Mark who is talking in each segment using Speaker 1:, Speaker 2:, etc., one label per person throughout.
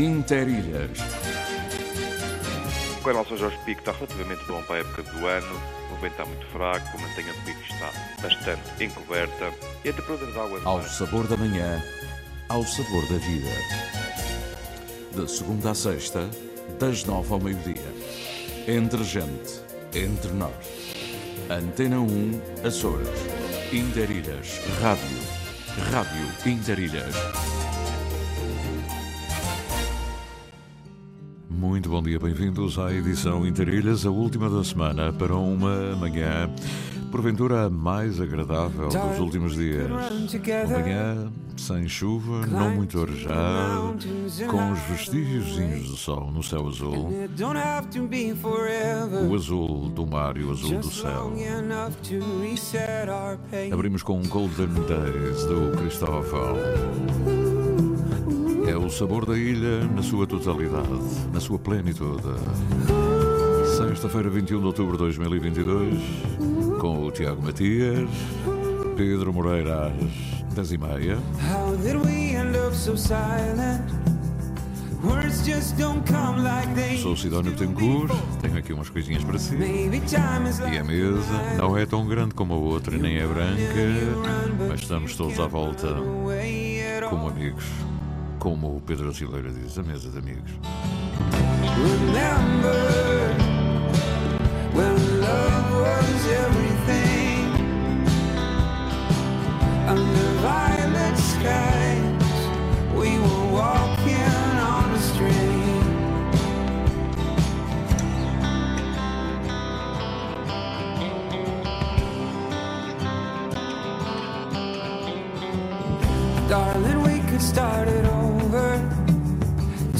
Speaker 1: Interilhas.
Speaker 2: O canal São Jorge Pico está relativamente bom para a época do ano. O vento está muito fraco, a mantenha de pico está bastante encoberta e a temperatura da água...
Speaker 1: Ao sabor da manhã, ao sabor da vida. De segunda a sexta, das nove ao meio-dia. Entre gente, entre nós. Antena 1, Açores. Interilhas, Rádio. Rádio Interilhas. Muito bom dia, bem-vindos à edição Interilhas, a última da semana, para uma manhã, porventura a mais agradável dos últimos dias. Uma manhã sem chuva, não muito arejado, com os vestígios de sol no céu azul. O azul do mar e o azul do céu. Abrimos com Golden Days do Cristóvão. É o sabor da ilha na sua totalidade, na sua plenitude. Sexta-feira, 21 de outubro de 2022, com o Tiago Matias, Pedro Moreira às 10 e meia.
Speaker 3: How did we end up so silent? Words just don't come like they
Speaker 1: Sou Sidónio Betancourt, tenho aqui umas coisinhas para si. E a mesa não é tão grande como a outra, nem é branca, mas estamos todos à volta como amigos. Como o Pedro Asileira diz, a mesa de amigos.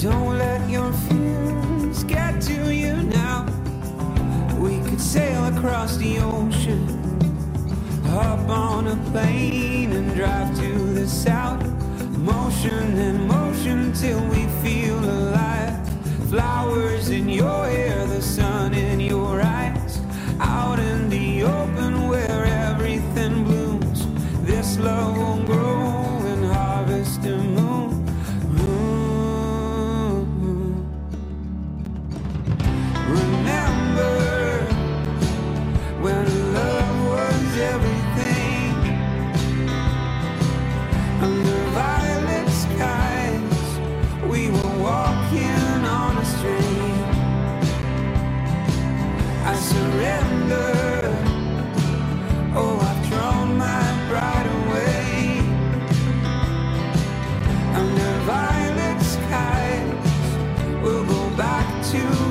Speaker 3: Don't let your fears get to you now. We could sail across the ocean, hop on a plane and drive to the south. Motion and motion till we feel alive. Flowers in your hair, the sun to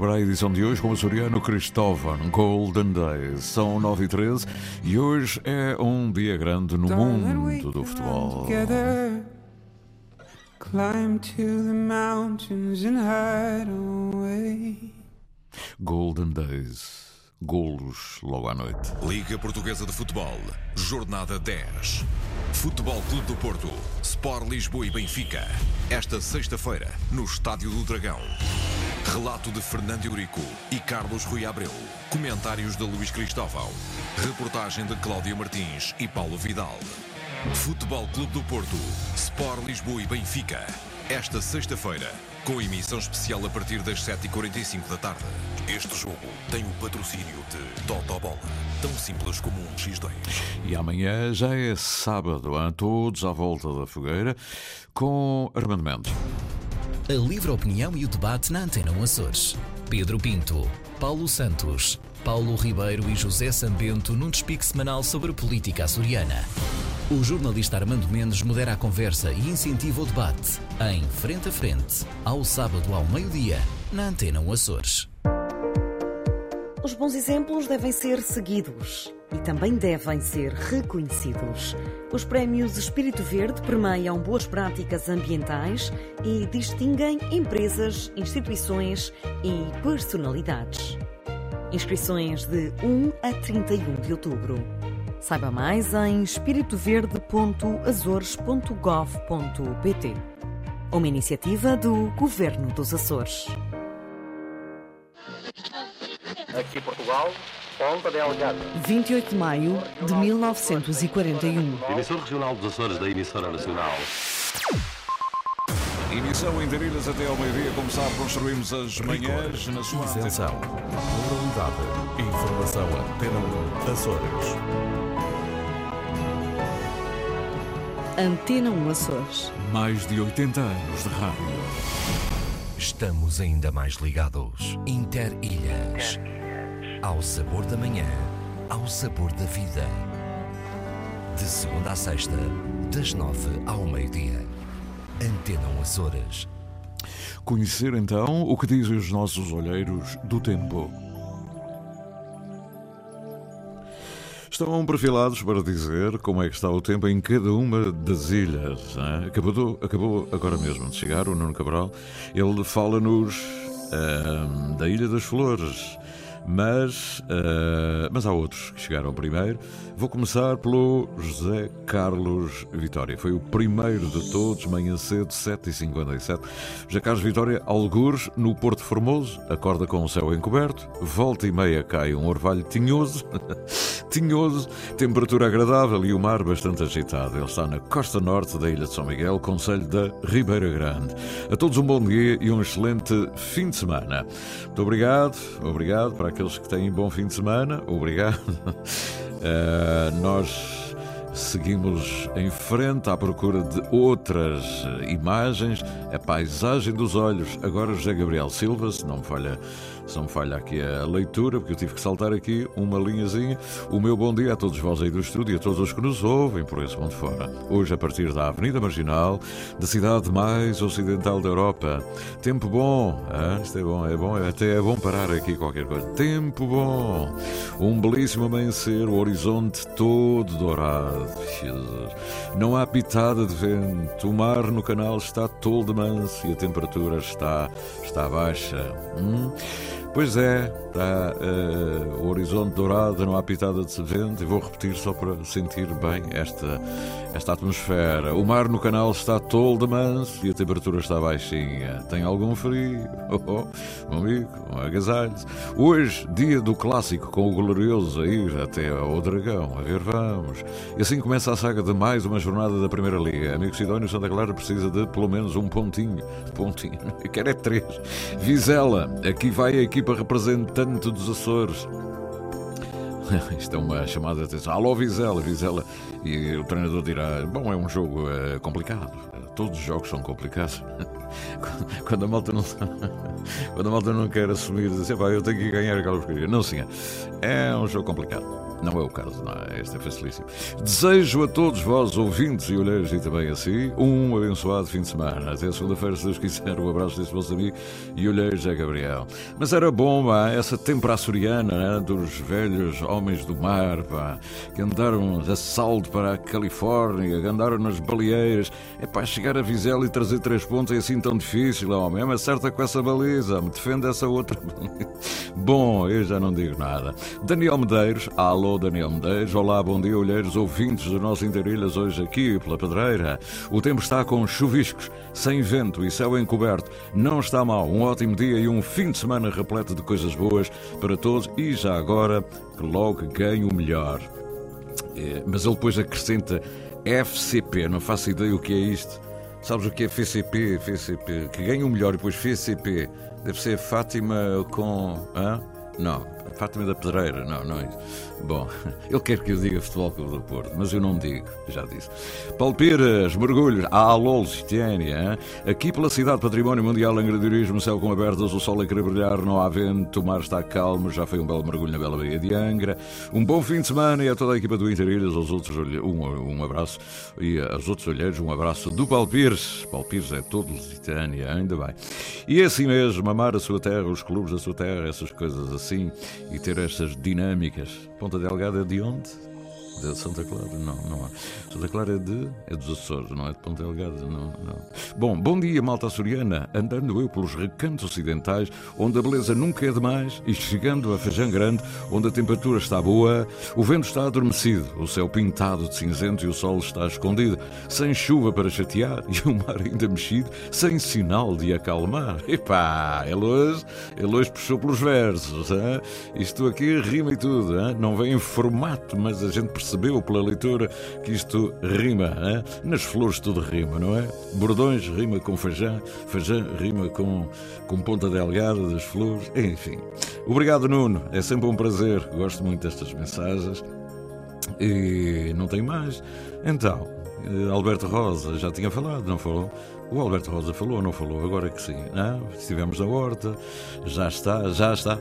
Speaker 1: Para a edição de hoje com o Soriano Cristóvão, Golden Days. São 9 e 13 e hoje é um dia grande no mundo do futebol.
Speaker 3: Together, climb to the mountains and hide away.
Speaker 1: Golden Days. Golos logo à noite.
Speaker 4: Liga Portuguesa de Futebol, Jornada 10. Futebol Clube do Porto, Sport Lisboa e Benfica. Esta sexta-feira, no Estádio do Dragão. Relato de Fernando Eurico e Carlos Rui Abreu. Comentários de Luís Cristóvão. Reportagem de Cláudio Martins e Paulo Vidal. Futebol Clube do Porto, Sport Lisboa e Benfica. Esta sexta-feira, com emissão especial a partir das 7h45 da tarde. Este jogo tem o patrocínio de Totobola, tão simples como um X2.
Speaker 1: E amanhã já é sábado, hein? todos à volta da fogueira, com Armando Mendes.
Speaker 5: A livre opinião e o debate na Antena 1 Açores. Pedro Pinto, Paulo Santos, Paulo Ribeiro e José Sambento num despique semanal sobre política açoriana. O jornalista Armando Mendes modera a conversa e incentiva o debate em Frente a Frente, ao sábado ao meio-dia, na Antena 1 Açores.
Speaker 6: Os bons exemplos devem ser seguidos e também devem ser reconhecidos. Os prémios Espírito Verde premiam boas práticas ambientais e distinguem empresas, instituições e personalidades. Inscrições de 1 a 31 de outubro. Saiba mais em espiritoverde.azores.gov.pt. Uma iniciativa do Governo dos Açores.
Speaker 7: Aqui Portugal.
Speaker 6: 28 de maio de 1941.
Speaker 7: Emissor regional dos Açores da emissora nacional.
Speaker 1: Emissão em Darilhas até ao meio-dia. Como sabe, construímos as manhãs na sua
Speaker 8: Isenção. Pluralidade. Informação Antena 1. Açores.
Speaker 6: Antena 1 Açores.
Speaker 1: Mais de 80 anos de rádio.
Speaker 9: Estamos ainda mais ligados. Interilhas. Ao sabor da manhã, ao sabor da vida. De segunda a sexta, das nove ao meio-dia. Antena 1 Açores.
Speaker 1: Conhecer então o que dizem os nossos olheiros do tempo. Estão perfilados para dizer como é que está o tempo em cada uma das ilhas. hein? Acabou, acabou agora mesmo de chegar o Nuno Cabral. Ele fala-nos ahm, da Ilha das Flores. Mas, ah, mas há outros que chegaram primeiro. Vou começar pelo José Carlos Vitória. Foi o primeiro de todos, manhã cedo, 7h57. José Carlos Vitória, algures no Porto Formoso, acorda com o céu encoberto, volta e meia cai um orvalho tinhoso, tinhoso, temperatura agradável e o mar bastante agitado. Ele está na costa norte da Ilha de São Miguel, Conselho da Ribeira Grande. A todos um bom dia e um excelente fim de semana. Muito obrigado, obrigado para aqueles que têm bom fim de semana, obrigado. Eh, nós seguimos em frente à procura de outras imagens, a paisagem dos olhos. Agora José Gabriel Silva, se não me falha, se não me falha aqui a leitura, porque eu tive que saltar aqui uma linhazinha. O meu bom dia a todos vós aí do estúdio e a todos os que nos ouvem por esse mundo fora. Hoje, a partir da Avenida Marginal, da cidade mais ocidental da Europa. Tempo bom, ah, isto é bom, é bom, até é bom parar aqui qualquer coisa. Tempo bom, um belíssimo amanhecer, o horizonte todo dourado. Não há pitada de vento, o mar no canal está todo manso e a temperatura está, está baixa. Hum? Pois é, está eh, o horizonte dourado, não há pitada de vento, e vou repetir só para sentir bem esta, esta atmosfera. O mar no canal está todo de manso e a temperatura está baixinha. Tem algum frio? Oh, oh, meu amigo, um agasalho. Hoje, dia do clássico, com o glorioso a ir até ao Dragão. A ver, vamos. E assim começa a saga de mais uma jornada da Primeira Liga. Amigo Sidónio Santa Clara precisa de pelo menos um pontinho. Pontinho, eu quero é três. Vizela, aqui vai a equipa representante dos Açores. Isto é uma chamada de atenção. Alô, Vizela, Vizela. E o treinador dirá: Bom, é um jogo eh, complicado. Todos os jogos são complicados. Quando a malta não, quando a malta não quer assumir, dizer, "Epá, eu tenho que ganhar aquela porcaria. Não, senhor. É um jogo complicado. Não é o caso, não. Este é facilíssimo. Desejo a todos vós, ouvintes e olheiros, e também a si, um abençoado fim de semana. Até segunda-feira, se Deus quiser, um abraço desse vosso amigo e olheiros é Gabriel. Mas era bom, pá, essa tempra açoriana, né, dos velhos homens do mar, pá, que andaram de assalto para a Califórnia, que andaram nas baleeiras. É pá, chegar a Vizela e trazer três pontos é assim tão difícil, homem. É, mas acerta com essa baliza, me defende essa outra. Bom, eu já não digo nada. Daniel Medeiros, alô Daniel Medeiros, olá, bom dia, olheiros ouvintes do nosso Interilhas, hoje aqui pela Pedreira. O tempo está com chuviscos, sem vento e céu encoberto. Não está mal, um ótimo dia e um fim de semana repleto de coisas boas para todos e já agora que logo ganhe o melhor. É, mas ele depois acrescenta FCP, não faço ideia o que é isto. Sabes o que é FCP? FCP, que ganha o melhor e depois FCP. Deve ser Fátima com. Hã? Não, Fátima da Pedreira, não, não é isso. Bom, ele quer que eu diga Futebol Clube do Porto, mas eu não digo, já disse. Paulo Pires, mergulhos, a Alol Citênia, aqui pela cidade Património Mundial em Gradiorismo, céu com abertas, o sol a querer brilhar, não há vento, o mar está calmo, já foi um belo mergulho na Bela Baía de Angra. Um bom fim de semana e a toda a equipa do Interilhas, aos outros um, um abraço e aos outros olheiros, um abraço do Paulo Pires. Paulo Pires é todo Lusitânia, ainda bem. E é assim mesmo, amar a sua terra, os clubes da sua terra, essas coisas assim. E ter estas dinâmicas. Ponta Delgada de onde? De Santa Clara? Não, não há. Santa Clara é de. é dos Açores, não é de Ponta Delgada? Não, não. Bom, bom dia, malta açoriana. Andando eu pelos recantos ocidentais, onde a beleza nunca é demais, e chegando a Feijão Grande, onde a temperatura está boa, o vento está adormecido, o céu pintado de cinzento e o sol está escondido, sem chuva para chatear e o mar ainda mexido, sem sinal de acalmar. Epá, ele hoje, ele hoje puxou pelos versos, hein? isto aqui rima e tudo, hein? não vem em formato, mas a gente percebeu pela leitura que isto rima. Hein? Nas flores tudo rima, não é? Bordões rima com feijão, feijão rima com, com ponta delgada das flores, enfim. Obrigado, Nuno. É sempre um prazer. Gosto muito destas mensagens. E não tem mais. Então, Alberto Rosa já tinha falado, não falou? O Alberto Rosa falou ou não falou? Agora que sim. Não, estivemos na horta, já está, já está.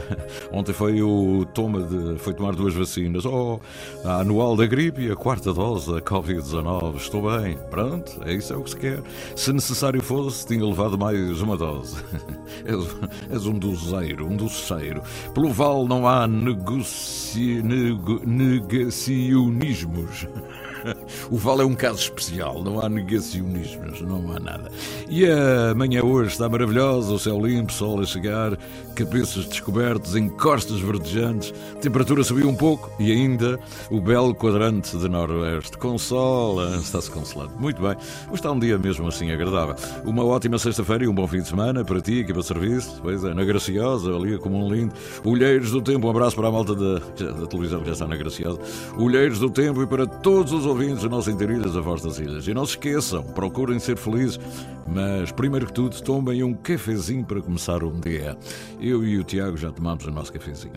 Speaker 1: Ontem foi o toma de. foi tomar duas vacinas. Oh, a anual da gripe e a quarta dose da Covid-19. Estou bem. Pronto, é isso é o que se quer. Se necessário fosse, tinha levado mais uma dose. És, és um dozeiro, um doceiro. Pelo Val não há negoci, nego, negacionismos. O Val é um caso especial, não há negacionismos, não há nada. E a manhã hoje está maravilhosa, o céu limpo, sol a chegar, cabeças descobertas, encostas verdejantes, temperatura subiu um pouco e ainda o belo quadrante de noroeste. Consola, está-se consolado. Muito bem, hoje está um dia mesmo assim agradável. Uma ótima sexta-feira e um bom fim de semana para ti, equipa de serviço. Pois é, na Graciosa, ali como um lindo. Olheiros do Tempo, um abraço para a malta da, da televisão que já está na Graciosa. Olheiros do Tempo e para todos os ouvintes da nossa Interilhas, a voz das ilhas. E não se esqueçam, procurem ser felizes, mas primeiro que tudo, tomem um cafezinho para começar um dia. Eu e o Tiago já tomamos o nosso cafezinho.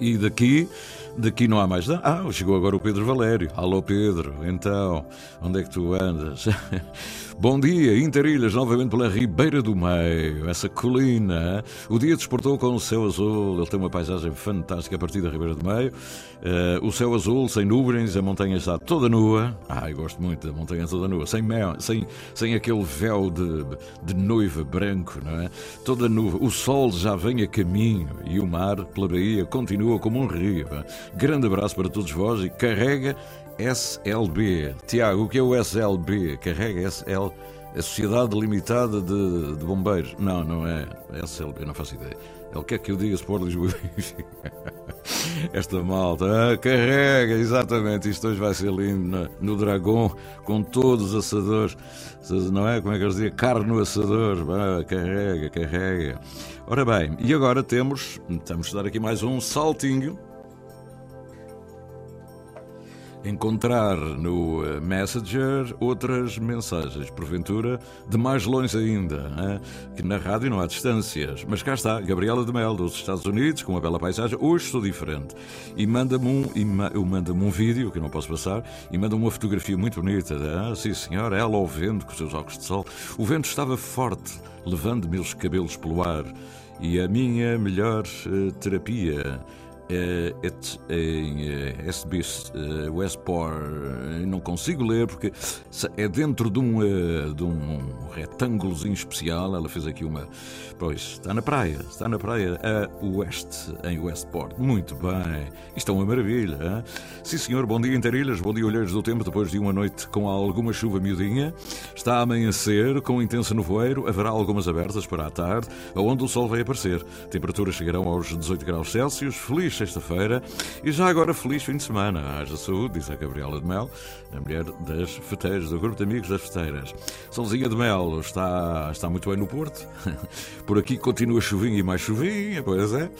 Speaker 1: E daqui, daqui não há mais nada. Ah, chegou agora o Pedro Valério. Alô Pedro, então, onde é que tu andas? Bom dia, Interilhas, novamente pela Ribeira do Meio, essa colina. O dia despertou com o céu azul, ele tem uma paisagem fantástica a partir da Ribeira do Meio. Uh, o céu azul, sem nuvens, a montanha está toda nua. Ah, eu gosto muito da montanha toda nua, sem, mel, sem, sem aquele véu de, de noiva branco, não é? Toda nua. O sol já vem a caminho e o mar, pela Bahia, continua como um rio. Grande abraço para todos vós e carrega SLB. Tiago, o que é o SLB? Carrega SL. A Sociedade Limitada de, de Bombeiros. Não, não é SLB, não faço ideia. É o que é que eu digo, Sport Lisboa? Esta malta, ah, carrega, exatamente. Isto hoje vai ser lindo no, no Dragão, com todos os assadores, não é? Como é que eles dizem? Carne no assador, ah, carrega, carrega. Ora bem, e agora temos, estamos a dar aqui mais um saltinho encontrar no eh, Messenger outras mensagens, porventura de mais longe ainda, hein? que na rádio não há distâncias. Mas cá está, Gabriela de Mel, dos Estados Unidos, com uma bela paisagem. Hoje sou diferente. E manda-me um, manda um vídeo, que eu não posso passar, e manda-me uma fotografia muito bonita. Ah, sim, senhora, ela ao vento, com os seus óculos de sol. O vento estava forte, levando-me os cabelos pelo ar. E a minha melhor uh, terapia é, em SB Westport, não consigo ler porque é dentro de um, eh, de um retângulozinho especial. Ela fez aqui uma. Pois, está na praia, está na praia a oeste, em Westport. Muito bem, isto é uma maravilha. Hein? Sim, senhor, bom dia, Interilhas, bom dia, Olheiros do Tempo, depois de uma noite com alguma chuva miudinha. Está a amanhecer com intenso nevoeiro, haverá algumas abertas para a tarde, onde o sol vai aparecer. Temperaturas chegarão aos 18 graus Celsius. Feliz sexta-feira e já agora feliz fim de semana. Haja saúde, diz a Gabriela de Mel, a mulher das feteiras, do grupo de amigos das feteiras. Solzinha de Mel está, está muito bem no Porto. Por aqui continua chuvinha e mais chuvinha, pois é.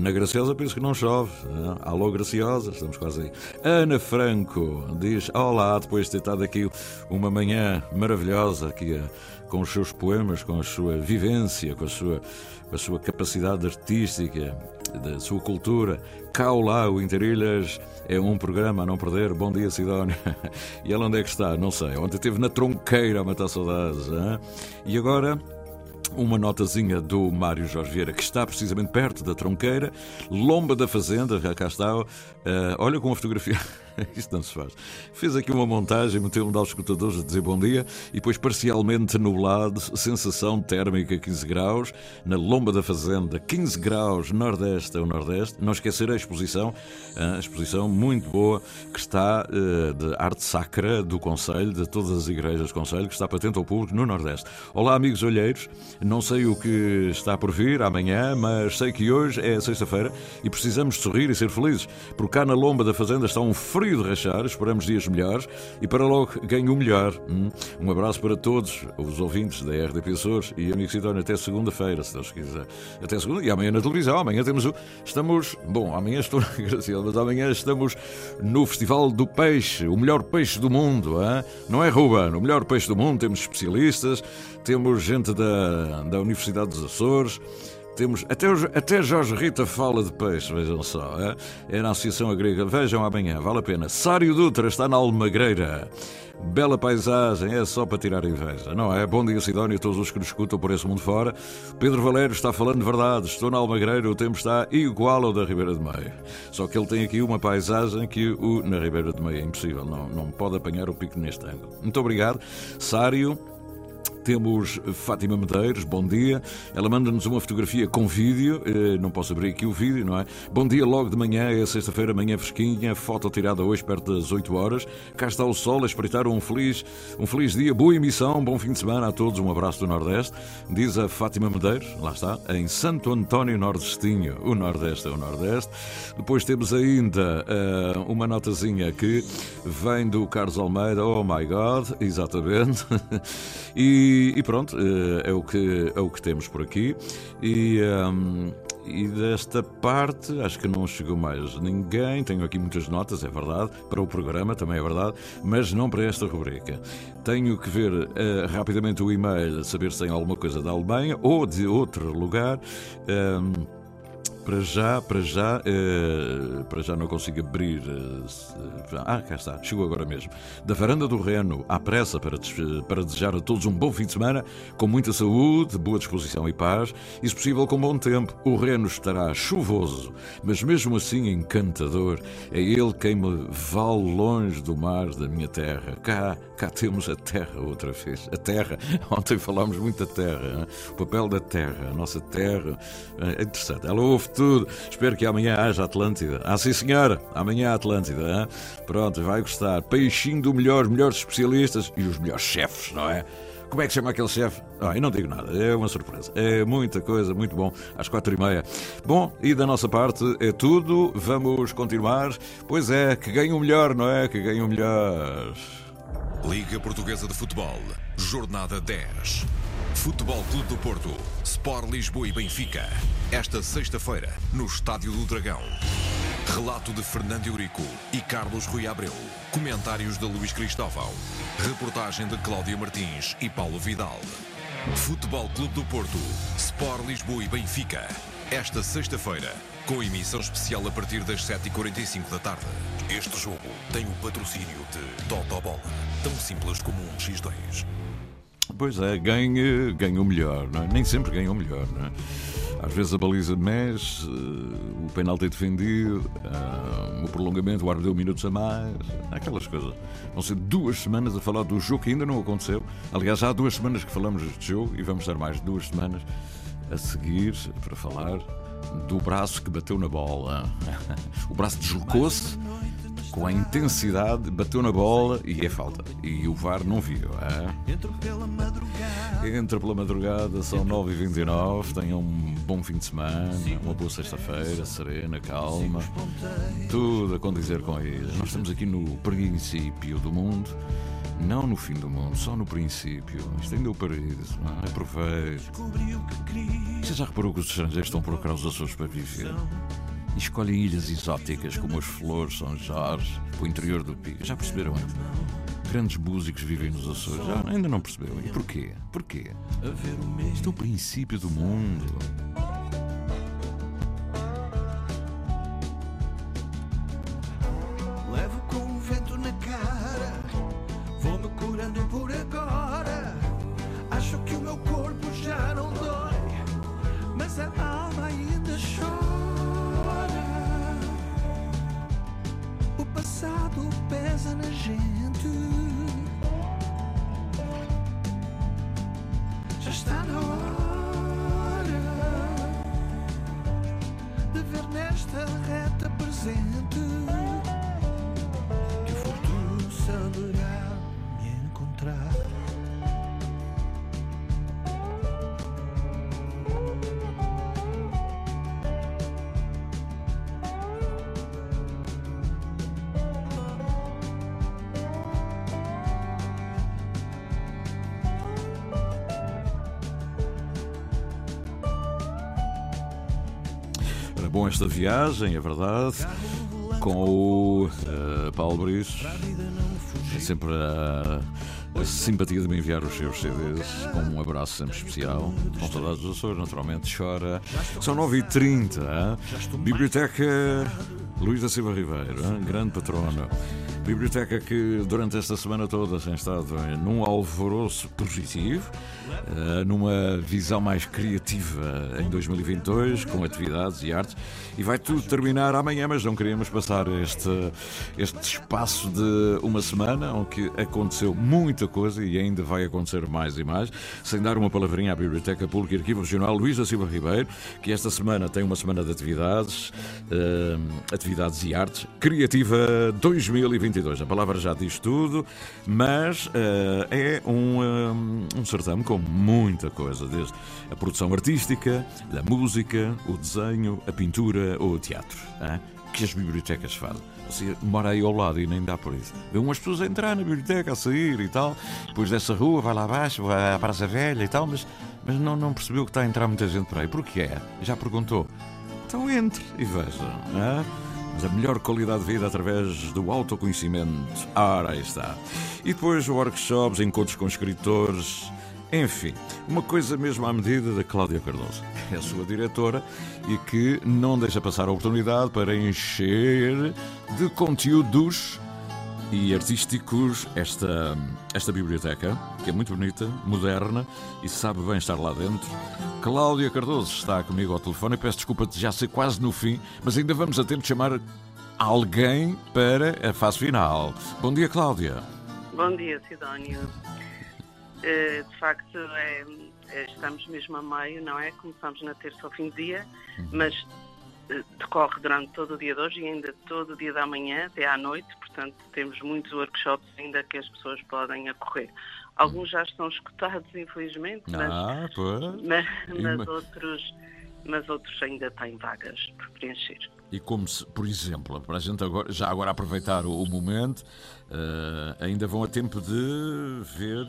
Speaker 1: Na Graciosa penso que não chove. Alô, Graciosa, estamos quase aí. Ana Franco diz: Olá, depois de ter estado aqui uma manhã maravilhosa aqui com os seus poemas, com a sua vivência, com a sua, com a sua capacidade artística, da sua cultura. Cá lá, o Interilhas é um programa a não perder. Bom dia, Sidónia. E ela onde é que está? Não sei. Ontem esteve na tronqueira a matar saudades. Hein? E agora uma notazinha do Mário Jorge Vieira, que está precisamente perto da tronqueira, lomba da fazenda, cá está. Uh, olha com a fotografia. Isto não se faz. Fez aqui uma montagem, meteu-me aos escutadores a dizer bom dia e depois parcialmente nublado, sensação térmica 15 graus, na lomba da fazenda 15 graus, nordeste é o nordeste. Não esquecer a exposição, a exposição muito boa que está eh, de arte sacra do Conselho, de todas as igrejas do Conselho, que está patente ao público no Nordeste. Olá, amigos olheiros. Não sei o que está por vir amanhã, mas sei que hoje é sexta-feira e precisamos sorrir e ser felizes, porque cá na lomba da fazenda está um frio de rachar, esperamos dias melhores e para logo ganhe o melhor. Hum? Um abraço para todos os ouvintes da RDP Açores e amigo Sidónio, até segunda-feira, se Deus quiser. Até segunda e amanhã na televisão. Amanhã temos o. Estamos. Bom, amanhã estou na Graciela, mas amanhã estamos no Festival do Peixe, o melhor peixe do mundo. Hein? Não é, Ruben? O melhor peixe do mundo. Temos especialistas, temos gente da, da Universidade dos Açores. Temos, até, até Jorge Rita fala de peixe, vejam só. É, é na Associação Agrega. Vejam amanhã, vale a pena. Sário Dutra está na Almagreira. Bela paisagem, é só para tirar inveja, não é? Bom dia, Sidónio, todos os que nos escutam por esse mundo fora. Pedro Valério está falando de verdade. Estou na Almagreira, o tempo está igual ao da Ribeira de Meio. Só que ele tem aqui uma paisagem que o na Ribeira de Meio é impossível. Não, não pode apanhar o pico neste ângulo. Muito obrigado. Sário, temos Fátima Medeiros, bom dia. Ela manda-nos uma fotografia com vídeo, eh, não posso abrir aqui o vídeo, não é? Bom dia, logo de manhã, é sexta-feira, manhã fresquinha, foto tirada hoje perto das 8 horas. Cá está o sol a espreitar um feliz, um feliz dia, boa emissão, bom fim de semana a todos, um abraço do Nordeste. Diz a Fátima Medeiros, lá está, em Santo António Nordestinho. O Nordeste é o Nordeste. Depois temos ainda uh, uma notazinha que vem do Carlos Almeida, oh my God, exatamente. e e, pronto, eh, é o, que, é o que temos por aqui. E, um, e desta parte, acho que não chegou mais ninguém. Tenho aqui muitas notas, é verdade, para o programa, também é verdade, mas não para esta rubrica. Tenho que ver uh, rapidamente o e-mail, saber se tem alguma coisa da Alemanha ou de outro lugar. Um, para já, para já, uh, para já não consigo abrir. Uh, ah, cá está, chegou agora mesmo. Da varanda do Reno, à pressa para, para desejar a todos um bom fim de semana, com muita saúde, boa disposição e paz, e se possível com bom tempo. O Reno estará chuvoso, mas mesmo assim encantador. É ele quem me vale longe do mar da minha terra. Cá, cá temos a terra outra vez. A terra, ontem falámos muito da terra, hein? o papel da terra, a nossa terra. É interessante. Ela ouve tudo. Espero que amanhã haja Atlântida. Ah, sim, senhora. Amanhã Atlântida. Hein? Pronto, vai gostar. Peixinho do melhor, melhores especialistas e os melhores chefes, não é? Como é que chama aquele chefe? Ah, eu não digo nada, é uma surpresa. É muita coisa, muito bom, às quatro e meia. Bom, e da nossa parte é tudo. Vamos continuar. Pois é, que ganhe o melhor, não é? Que ganhe o melhor.
Speaker 4: Liga Portuguesa de Futebol, Jornada 10. Futebol Clube do Porto, Sport Lisboa e Benfica. Esta sexta-feira, no Estádio do Dragão. Relato de Fernando Eurico e Carlos Rui Abreu. Comentários de Luís Cristóvão. Reportagem de Cláudia Martins e Paulo Vidal. Futebol Clube do Porto, Sport Lisboa e Benfica. Esta sexta-feira, com emissão especial a partir das 7h45 da tarde. Este jogo tem o patrocínio de Toto Bola, tão simples como um X2.
Speaker 1: Pois é, ganha, ganha o melhor, não é? Nem sempre ganha o melhor, não é? Às vezes a baliza mexe, o penalti é defendido, uh, o prolongamento, o árbitro deu minutos a mais, aquelas coisas. Vão ser duas semanas a falar do jogo que ainda não aconteceu. Aliás, há duas semanas que falamos deste jogo e vamos estar mais duas semanas a seguir para falar do braço que bateu na bola. o braço deslocou-se com a intensidade, bateu na bola e é falta. E o VAR não viu. É? Entra pela madrugada, são 9h29. Tenham um bom fim de semana, uma boa sexta-feira, serena, calma. Tudo a condizer com eles. Nós estamos aqui no princípio do mundo. Não no fim do mundo, só no princípio. Isto ainda é o paraíso, não é? Aproveite. Você já reparou que os estrangeiros estão a procurar os Açores para viver? E escolhem ilhas exóticas como as Flores, São Jorge, o interior do Pico. Já perceberam? Grandes músicos vivem nos Açores. Já, ainda não perceberam. E porquê? Porquê? Isto é o princípio do mundo. Bom esta viagem, é verdade, com o eh, Paulo Brice. É sempre a, a simpatia de me enviar os seus CDs, com um abraço sempre especial. Com saudades dos Açores, naturalmente, chora. São 9h30, hein? Biblioteca Luís da Silva Ribeiro, hein? grande patrono. Biblioteca que durante esta semana toda tem estado num alvoroço positivo, eh, numa visão mais criativa em 2022, com atividades e artes, e vai tudo terminar amanhã, mas não queríamos passar este, este espaço de uma semana, onde aconteceu muita coisa e ainda vai acontecer mais e mais, sem dar uma palavrinha à Biblioteca Pública e Arquivo Regional Luís da Silva Ribeiro, que esta semana tem uma semana de atividades, eh, atividades e artes, Criativa 2022. A palavra já diz tudo, mas eh, é um, eh, um certame com muita coisa, desde a produção artística, a música, o desenho, a pintura ou o teatro, hein? que as bibliotecas fazem. Você mora aí ao lado e nem dá por isso. Vê umas pessoas a entrar na biblioteca, a sair e tal, depois dessa rua, vai lá abaixo, vai à Praça Velha e tal, mas, mas não, não percebeu que está a entrar muita gente por aí. Porquê? é? Já perguntou. Então entre e veja. A melhor qualidade de vida através do autoconhecimento. Ora, aí está. E depois workshops, encontros com escritores. Enfim, uma coisa mesmo à medida da Cláudia Cardoso, que é a sua diretora e que não deixa passar a oportunidade para encher de conteúdos e artísticos esta, esta biblioteca, que é muito bonita, moderna e sabe bem estar lá dentro. Cláudia Cardoso está comigo ao telefone. Peço desculpa de já ser quase no fim, mas ainda vamos a tempo de chamar alguém para a fase final. Bom dia, Cláudia.
Speaker 10: Bom dia, Sidónio. Eh, De facto, é, é, estamos mesmo a meio, não é? Começamos na terça ao fim do dia, mas eh, decorre durante todo o dia de hoje e ainda todo o dia da manhã, até à noite, portanto temos muitos workshops ainda que as pessoas podem acorrer. Alguns já estão escutados, infelizmente, mas,
Speaker 1: Ah,
Speaker 10: mas, mas
Speaker 1: ma-
Speaker 10: outros, mas outros ainda têm vagas por preencher.
Speaker 1: E como se, por exemplo, para a gente agora, já agora aproveitar o, o momento, eh, ainda vão a tempo de ver.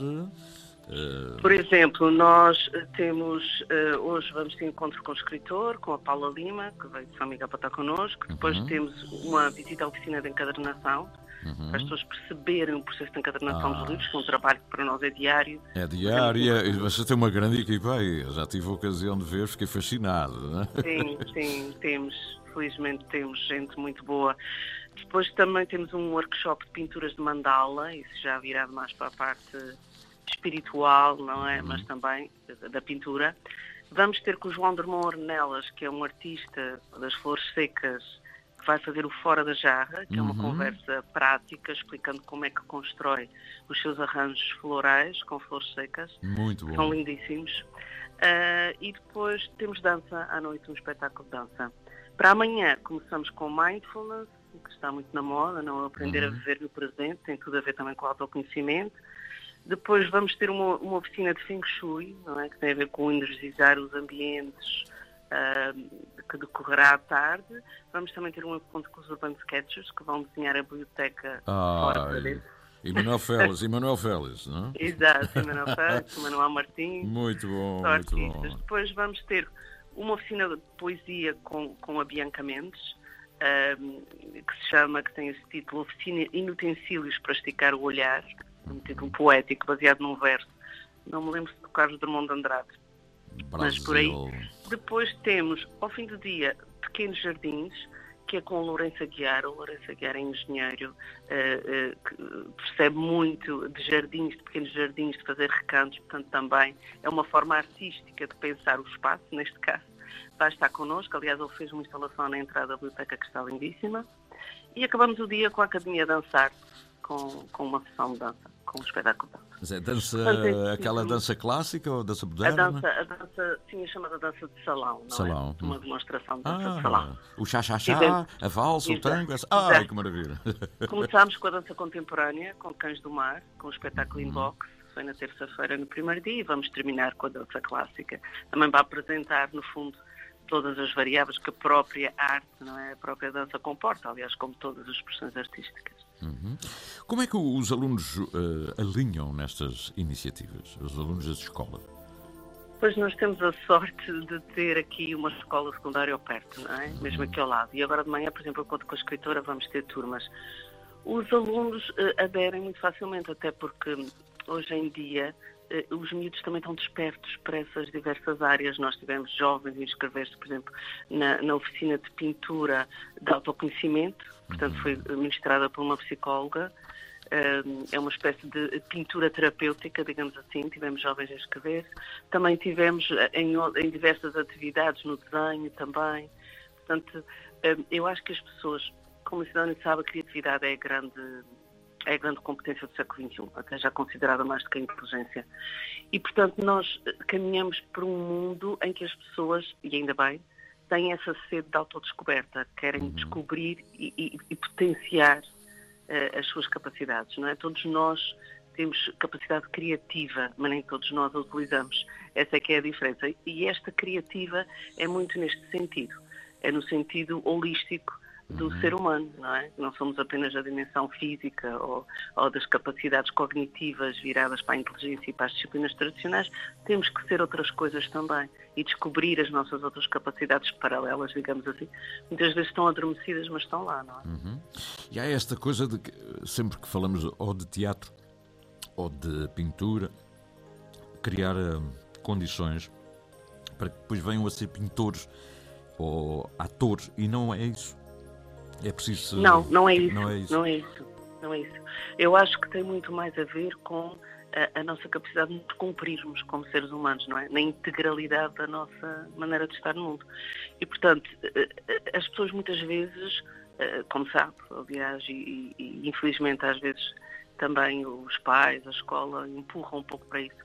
Speaker 1: Eh,
Speaker 10: Por exemplo, nós eh, temos, eh, hoje vamos ter encontro com o escritor, com a Paula Lima, que veio de São Miguel para estar connosco. Depois
Speaker 1: Uhum.
Speaker 10: temos uma visita à oficina de encadernação,
Speaker 1: uhum.
Speaker 10: para as pessoas perceberem o processo de encadernação
Speaker 1: Ah.
Speaker 10: dos livros, que é um trabalho que para nós é diário.
Speaker 1: É diária, e você tem uma grande equipa aí. Eu já tive a ocasião de ver, fiquei fascinado. né?
Speaker 10: Sim, sim, temos, felizmente temos gente muito boa. Depois também temos um workshop de pinturas de mandala, isso já virá mais para a parte espiritual, não é? Mas também da- pintura. Vamos ter com o João Drummond Ornelas, que é um artista das flores secas, que vai fazer o Fora da Jarra, que é uma
Speaker 1: Uhum.
Speaker 10: conversa prática, explicando como é que constrói os seus arranjos florais com flores secas
Speaker 1: Muito
Speaker 10: são
Speaker 1: bom.
Speaker 10: lindíssimos. Ah, e depois temos dança à noite, um espetáculo de dança. Para amanhã começamos com Mindfulness, que está muito na moda, não é? aprender a
Speaker 1: Uhum.
Speaker 10: viver no presente, tem tudo a ver também com o autoconhecimento. Depois vamos ter uma, uma oficina de Feng Shui, não é? que tem a ver com energizar os ambientes, ah, que decorrerá à tarde. Vamos também ter um encontro com os Urban Sketchers, que vão desenhar a biblioteca fora
Speaker 1: Ai,
Speaker 10: dentro.
Speaker 1: e Manuel Félix, e Manuel Félix, não é?
Speaker 10: Exato, Manuel Félix, Manuel Martins.
Speaker 1: Muito bom, muito bom.
Speaker 10: Depois vamos ter uma oficina de poesia com, com a Bianca Mendes, ahm, que se chama, que tem esse título, Oficina Inutensílios para Esticar o Olhar, um título poético baseado num verso. Não me lembro se do Carlos Drummond de Andrade. Mas por aí.
Speaker 1: Brasil.
Speaker 10: Depois temos, ao fim do dia, Pequenos Jardins, que é com o Lourenço Aguiar. O Lourenço Aguiar é engenheiro, eh, eh, que percebe muito de jardins, de pequenos jardins, de fazer recantos, portanto também é uma forma artística de pensar o espaço, neste caso. Vai estar connosco, aliás ele fez uma instalação na entrada da biblioteca que está lindíssima. E acabamos o dia com a Academia Dançar, com, com uma sessão de dança, espetáculo dança.
Speaker 1: Mas é dança,
Speaker 10: Portanto, é
Speaker 1: aquela
Speaker 10: tipo-
Speaker 1: dança clássica ou dança
Speaker 10: A
Speaker 1: moderna?
Speaker 10: dança, a dança, sim, é chamada dança de salão, não
Speaker 1: Salão,
Speaker 10: é? Uma
Speaker 1: hum.
Speaker 10: demonstração de dança de salão.
Speaker 1: Ah, o chá-chá-chá, a valsa, o tango. essa- Ai,
Speaker 10: exato.
Speaker 1: que maravilha.
Speaker 10: Começámos com a dança contemporânea, com Cães do Mar, com o espetáculo
Speaker 1: Uhum.
Speaker 10: in box, foi na terça-feira no primeiro dia, e vamos terminar com a dança clássica. Também para apresentar, no fundo, todas as variáveis que a própria arte, não é? A própria dança comporta, aliás, como todas as expressões artísticas.
Speaker 1: Uhum. Como é que os alunos eh, alinham nestas iniciativas, os alunos das escolas?
Speaker 10: Pois nós temos a sorte de ter aqui uma escola secundária ao perto, não é? Mesmo aqui ao lado. E agora de manhã, por exemplo, eu conto com a escritora, vamos ter turmas. Os alunos eh, aderem muito facilmente, até porque hoje em dia eh, os miúdos também estão despertos para essas diversas áreas. Nós tivemos jovens inscrever-se, por exemplo, na, na oficina de pintura de autoconhecimento, portanto foi ministrada por uma psicóloga. É uma espécie de pintura terapêutica, digamos assim. Tivemos jovens a inscrever-se. Também tivemos eh, em, em diversas atividades, no desenho também. Portanto, eu acho que as pessoas, como a cidadania sabe, a criatividade é a grande, é a grande competência do século XXI, até já considerada mais do que a inteligência. E, portanto, nós eh, caminhamos para um mundo em que as pessoas, e ainda bem, têm essa sede de autodescoberta, querem descobrir e, e- e potenciar eh, as suas capacidades, não é? Todos nós temos capacidade criativa, mas nem todos nós a utilizamos. Essa é que é a diferença. E esta criativa é muito neste sentido. É no sentido holístico do ser humano, não é? Não somos apenas a dimensão física ou, ou das capacidades cognitivas viradas para a inteligência e para as disciplinas tradicionais, temos que ser outras coisas também e descobrir as nossas outras capacidades paralelas, digamos assim. Muitas vezes estão adormecidas, mas estão lá, não é?
Speaker 1: Uhum. E há esta coisa de que sempre que falamos ou de teatro ou de pintura, criar eh, condições para que depois venham a ser pintores ou atores, e não é isso. É preciso.
Speaker 10: Não, não é isso.
Speaker 1: Não é isso.
Speaker 10: Não é isso. Não é isso. Eu acho que tem muito mais a ver com a, a nossa capacidade de cumprirmos como seres humanos, não é? Na integralidade da nossa maneira de estar no mundo. E, portanto, eh, eh, as pessoas muitas vezes, eh, como sabe, aliás, e- e infelizmente às vezes também os pais, a escola empurram um pouco para isso.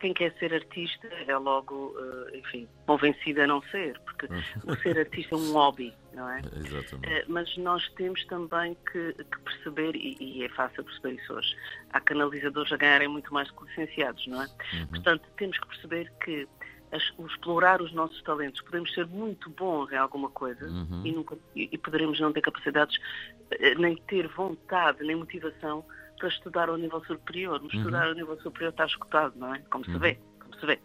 Speaker 10: Quem quer ser artista é logo, eh, enfim, convencido a não ser, porque o ser artista é um hobby, não é?
Speaker 1: Exatamente.
Speaker 10: Eh, mas nós temos também que, que perceber, e, e é fácil perceber isso hoje, há canalizadores a ganharem muito mais que licenciados, não é? Portanto, temos que perceber que as- explorar os nossos talentos, podemos ser muito bons em alguma coisa
Speaker 1: Uhum.
Speaker 10: e, nunca, e, e poderemos não ter capacidades, eh, nem ter vontade, nem motivação para estudar ao nível superior. Mas
Speaker 1: Uhum.
Speaker 10: estudar ao nível superior está escutado, não é? Como se
Speaker 1: Uhum.
Speaker 10: vê, como se vê.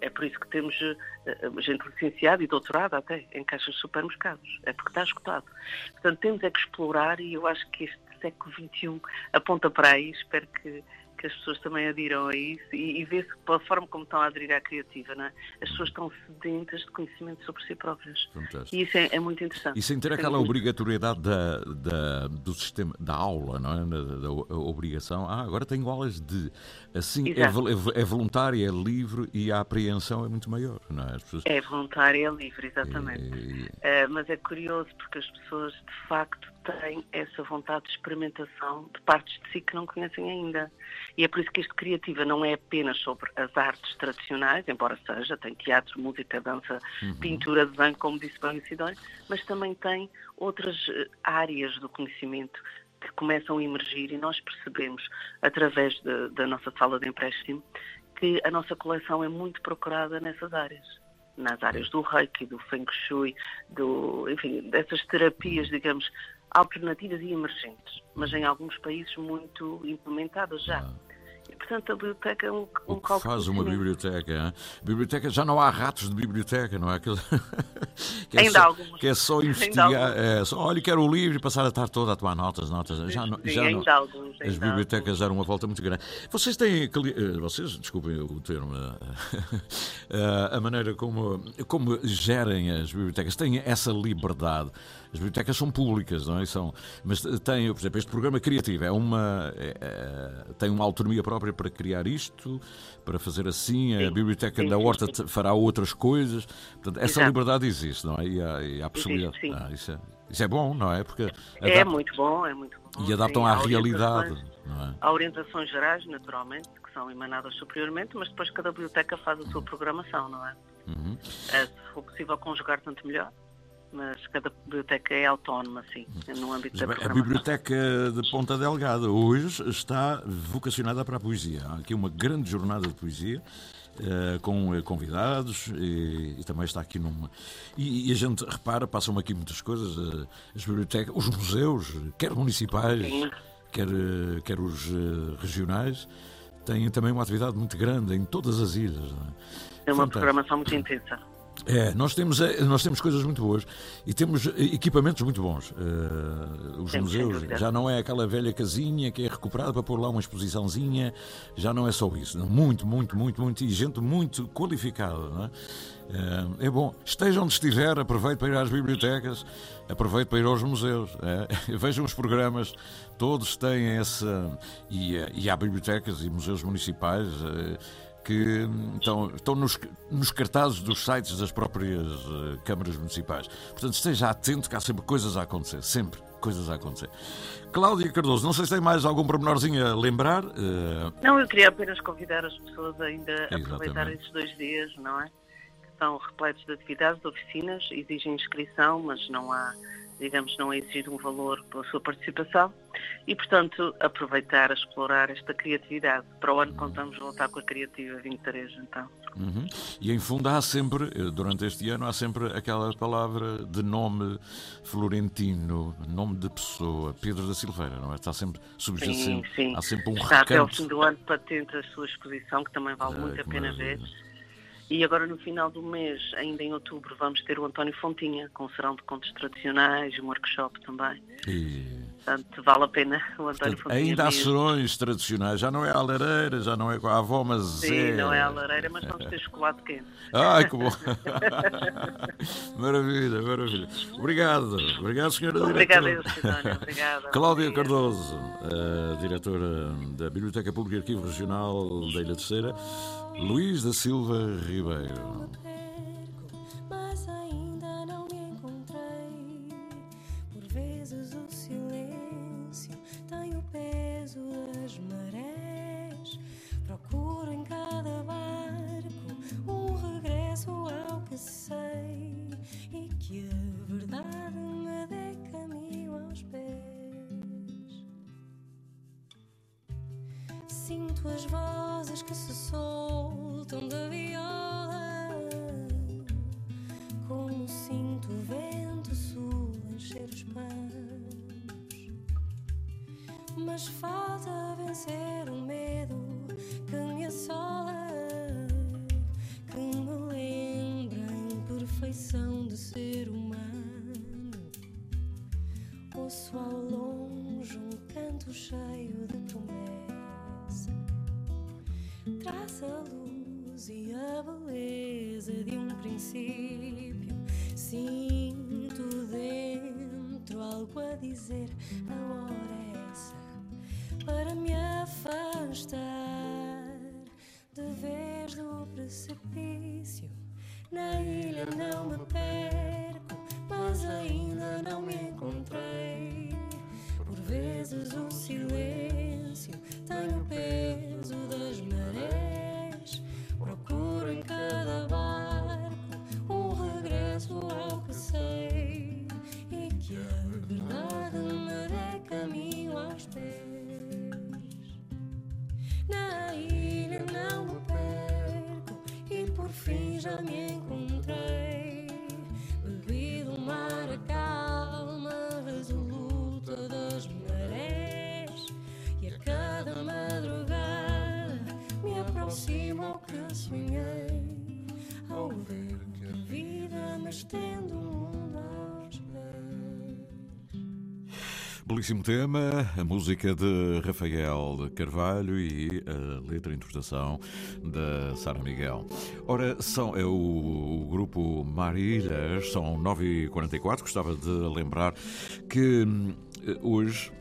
Speaker 10: É por isso que temos eh, eh, gente licenciada e doutorada até em caixas de supermercados. É porque está escutado. Portanto, temos é que explorar e eu acho que este século XXI aponta para aí. Espero que, que as pessoas também adiram a isso e, e vê-se pela forma como estão a aderir à criativa. Não é? As pessoas estão sedentas de conhecimento sobre si próprias.
Speaker 1: Fantástico.
Speaker 10: E isso é, é muito interessante.
Speaker 1: E sem ter
Speaker 10: é
Speaker 1: aquela
Speaker 10: muito-
Speaker 1: obrigatoriedade da, da- do sistema da aula, não é? Da, da- obrigação. Ah, agora tenho aulas de. Assim, é, é é voluntária, é livre e a apreensão é muito maior, não é? As pessoas-
Speaker 10: É voluntária, é livre, exatamente.
Speaker 1: E-
Speaker 10: Eh, mas é curioso porque as pessoas de facto têm essa vontade de experimentação de partes de si que não conhecem ainda. E é por isso que este Criativa não é apenas sobre as artes tradicionais, embora seja, tem teatro, música, dança,
Speaker 11: Uhum.
Speaker 10: pintura, desenho, como disse bem o Sidónio, mas também tem outras eh, áreas do conhecimento que começam a emergir e nós percebemos, através de- da nossa sala de empréstimo, que a nossa coleção é muito procurada nessas áreas. Nas áreas do reiki, do feng shui, do, enfim, dessas terapias, digamos, alternativas e emergentes, mas em alguns países muito implementadas já. E, portanto, a biblioteca é um, um
Speaker 1: O que faz uma biblioteca? hein? Biblioteca já não há ratos de biblioteca, não é? Aquele... que é
Speaker 10: Ainda
Speaker 1: só,
Speaker 10: alguns.
Speaker 1: Que é só investigar.
Speaker 10: alguns.
Speaker 1: É, só, olha, quero o livro e passar a tarde toda a tomar notas, notas. Já não,
Speaker 10: Sim,
Speaker 1: já não.
Speaker 10: ainda há alguns,
Speaker 1: As
Speaker 10: ainda
Speaker 1: bibliotecas deram uma volta muito grande. Vocês têm. eh, Vocês, desculpem o termo, eh, a maneira como, como gerem as bibliotecas, têm essa liberdade. As bibliotecas são públicas, não é? São, mas têm, por exemplo, este programa criativo é uma, é, é, tem uma autonomia própria para criar isto, para fazer assim. A biblioteca
Speaker 10: sim,
Speaker 1: da Horta
Speaker 10: sim.
Speaker 1: fará outras coisas. Portanto, essa
Speaker 10: Exato.
Speaker 1: liberdade existe, não é? E há, e há possibilidade.
Speaker 10: Existe.
Speaker 1: Ah, isso, é, isso é bom, não é? Porque
Speaker 10: É muito bom, é muito bom.
Speaker 1: E adaptam à realidade, não é?
Speaker 10: Há orientações gerais, naturalmente, que são emanadas superiormente, mas depois cada biblioteca faz a sua programação, não é?
Speaker 1: Uhum.
Speaker 10: É, se for possível conjugar, tanto melhor. Mas cada biblioteca é autónoma, sim, no âmbito
Speaker 1: Mas
Speaker 10: da
Speaker 1: bem, a
Speaker 10: programação.
Speaker 1: Biblioteca de Ponta Delgada hoje está vocacionada para a poesia. Há aqui uma grande jornada de poesia. eh, com eh, convidados e, e também está aqui numa. E, e a gente repara, passam aqui muitas coisas, eh, as bibliotecas, os museus, quer municipais,
Speaker 10: Sim.
Speaker 1: quer, quer os regionais, têm também uma atividade muito grande em todas as ilhas. é?
Speaker 10: É uma
Speaker 1: Fantástico.
Speaker 10: programação muito intensa.
Speaker 1: É, nós temos, eh, nós temos coisas muito boas e temos equipamentos muito bons. Eh, os
Speaker 10: Temos,
Speaker 1: museus já não é aquela velha casinha que é recuperada para pôr lá uma exposiçãozinha, já não é só isso. não. Muito, muito, muito, muito, e gente muito qualificada. não é? Eh, é bom, esteja onde estiver, aproveite para ir às bibliotecas, aproveite para ir aos museus. é. Vejam os programas, todos têm essa. E, e há bibliotecas e museus municipais. Que estão, estão nos, nos cartazes dos sites das próprias eh, câmaras municipais. Portanto, esteja atento que há sempre coisas a acontecer, sempre coisas a acontecer. Cláudia Cardoso, não sei se tem mais algum pormenorzinho a lembrar. eh,
Speaker 10: Não, eu queria apenas convidar as pessoas ainda a
Speaker 1: Exatamente.
Speaker 10: aproveitar esses dois dias, não é? Que estão repletos de atividades, de oficinas, exigem inscrição, mas não há, digamos, não é exigido um valor pela sua participação. E, portanto, aproveitar, explorar esta criatividade. Para o ano contamos voltar com a Criativa 23, então.
Speaker 1: uhum. E em fundo há sempre, eh, durante este ano, há sempre aquela palavra de nome florentino, nome de pessoa, Pedro da Silveira, não é? Está sempre
Speaker 10: Sim,
Speaker 1: subjacente,
Speaker 10: sim.
Speaker 1: há sempre um
Speaker 10: Está até ao
Speaker 1: recanto.
Speaker 10: fim do ano patente a sua exposição, que também vale
Speaker 1: Ai,
Speaker 10: muito a pena ver. E agora no final do mês, ainda em outubro, vamos ter o António Fontinha, com serão de contos tradicionais, um workshop também.
Speaker 1: E,
Speaker 10: Portanto, vale a pena o António
Speaker 1: portanto,
Speaker 10: Fontinha.
Speaker 1: ainda há serões tradicionais, já não é a lareira, já não é com a avó, mas
Speaker 10: Sim,
Speaker 1: é...
Speaker 10: não é a lareira, mas vamos ter chocolate quente.
Speaker 1: Ai, que bom! maravilha, maravilha. Obrigado, obrigado, senhora
Speaker 10: Obrigada,
Speaker 1: diretora.
Speaker 10: Obrigada.
Speaker 1: Cláudia. Cardoso, a diretora da Biblioteca Pública e Arquivo Regional da Ilha Terceira, Luís da Silva Ribeiro.
Speaker 11: As vozes que se soltam da viola, como sinto o vento sul encher os panos. Mas falta vencer o medo princípio. Sinto dentro algo a dizer. Fim já
Speaker 1: Belíssimo tema, a música de Rafael Carvalho e a letra e interpretação da Sara Miguel. Ora, são, é o, o grupo Marilhas, são 9h44. Gostava de lembrar que hum, hoje,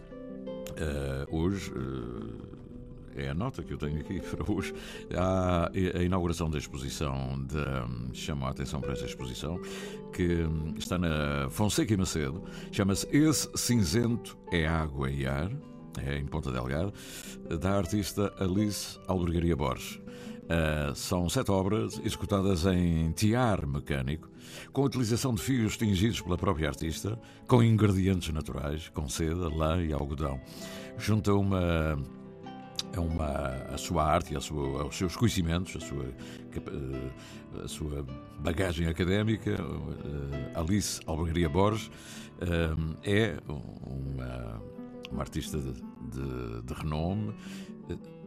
Speaker 1: eh, hoje eh, é a nota que eu tenho aqui para hoje. Há a inauguração da exposição, de, chamo a atenção para esta exposição, que está na Fonseca e Macedo, chama-se Esse Cinzento é Água e Ar, é em Ponta Delgada, da artista Alice Albergaria Borges. Uh, são sete obras executadas em tiar mecânico, com a utilização de fios tingidos pela própria artista, com ingredientes naturais, com seda, lã e algodão. Junta uma a, uma, a sua arte, a sua, os seus conhecimentos, a sua, a sua bagagem académica. Uh, Alice Albergaria Borges uh, é uma, uma artista de, de, de renome,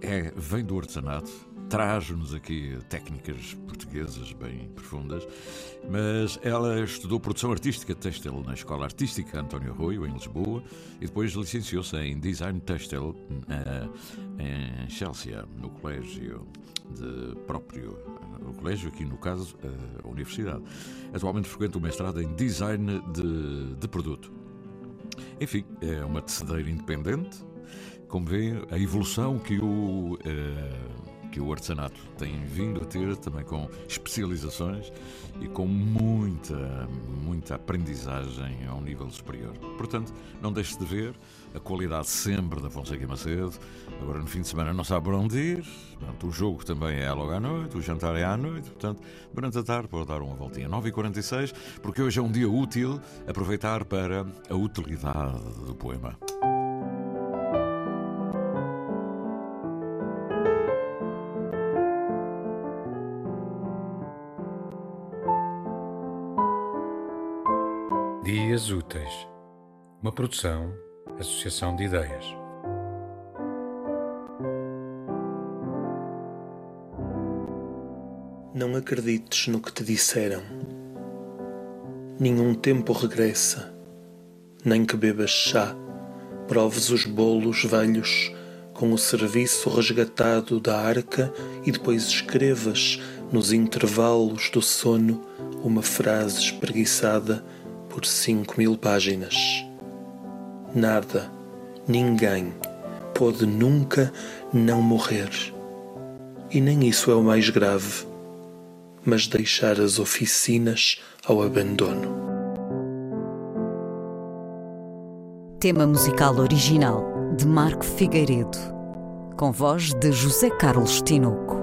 Speaker 1: é, vem do artesanato, traz-nos aqui técnicas portuguesas bem profundas, mas ela estudou produção artística têxtil na Escola Artística António Arroio, em Lisboa, e depois licenciou-se em Design Têxtil em Chelsea, no colégio de próprio, o colégio aqui no caso, a Universidade. Atualmente frequenta o mestrado em Design de, de Produto. Enfim, é uma tecedeira independente, como vê, a evolução que o... Eh, que o artesanato tem vindo a ter, também com especializações e com muita, muita aprendizagem a um nível superior. Portanto, não deixe de ver a qualidade sempre da Fonseca Macedo. Agora, no fim de semana, não sabe para onde ir. Portanto, o jogo também é logo à noite, o jantar é à noite. Portanto, durante a tarde, pode dar uma voltinha. 9h46, porque hoje é um dia útil, aproveitar para a utilidade do poema.
Speaker 12: Dias Úteis, uma produção, associação de ideias.
Speaker 13: Não acredites no que te disseram. Nenhum tempo regressa, nem que bebas chá, proves os bolos velhos com o serviço resgatado da arca e depois escrevas nos intervalos do sono uma frase espreguiçada por cinco mil páginas. Nada, ninguém pode nunca não morrer. E nem isso é o mais grave, mas deixar as oficinas ao abandono.
Speaker 6: Tema musical original de Marco Figueiredo, com voz de José Carlos Tinoco.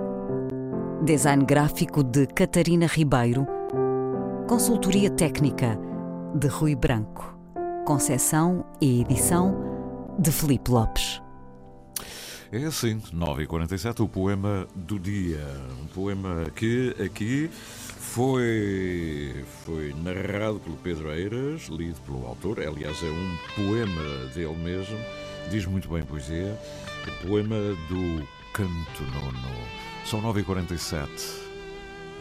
Speaker 6: Design gráfico de Catarina Ribeiro. Consultoria técnica de Rui Branco. Concessão e edição de Felipe Lopes.
Speaker 1: É assim, 9h47, o poema do dia. Um poema que aqui foi, foi narrado pelo Pedro Eiras, lido pelo autor. Aliás, é um poema dele mesmo, diz muito bem poesia. O poema do Canto Nono. São 9h47.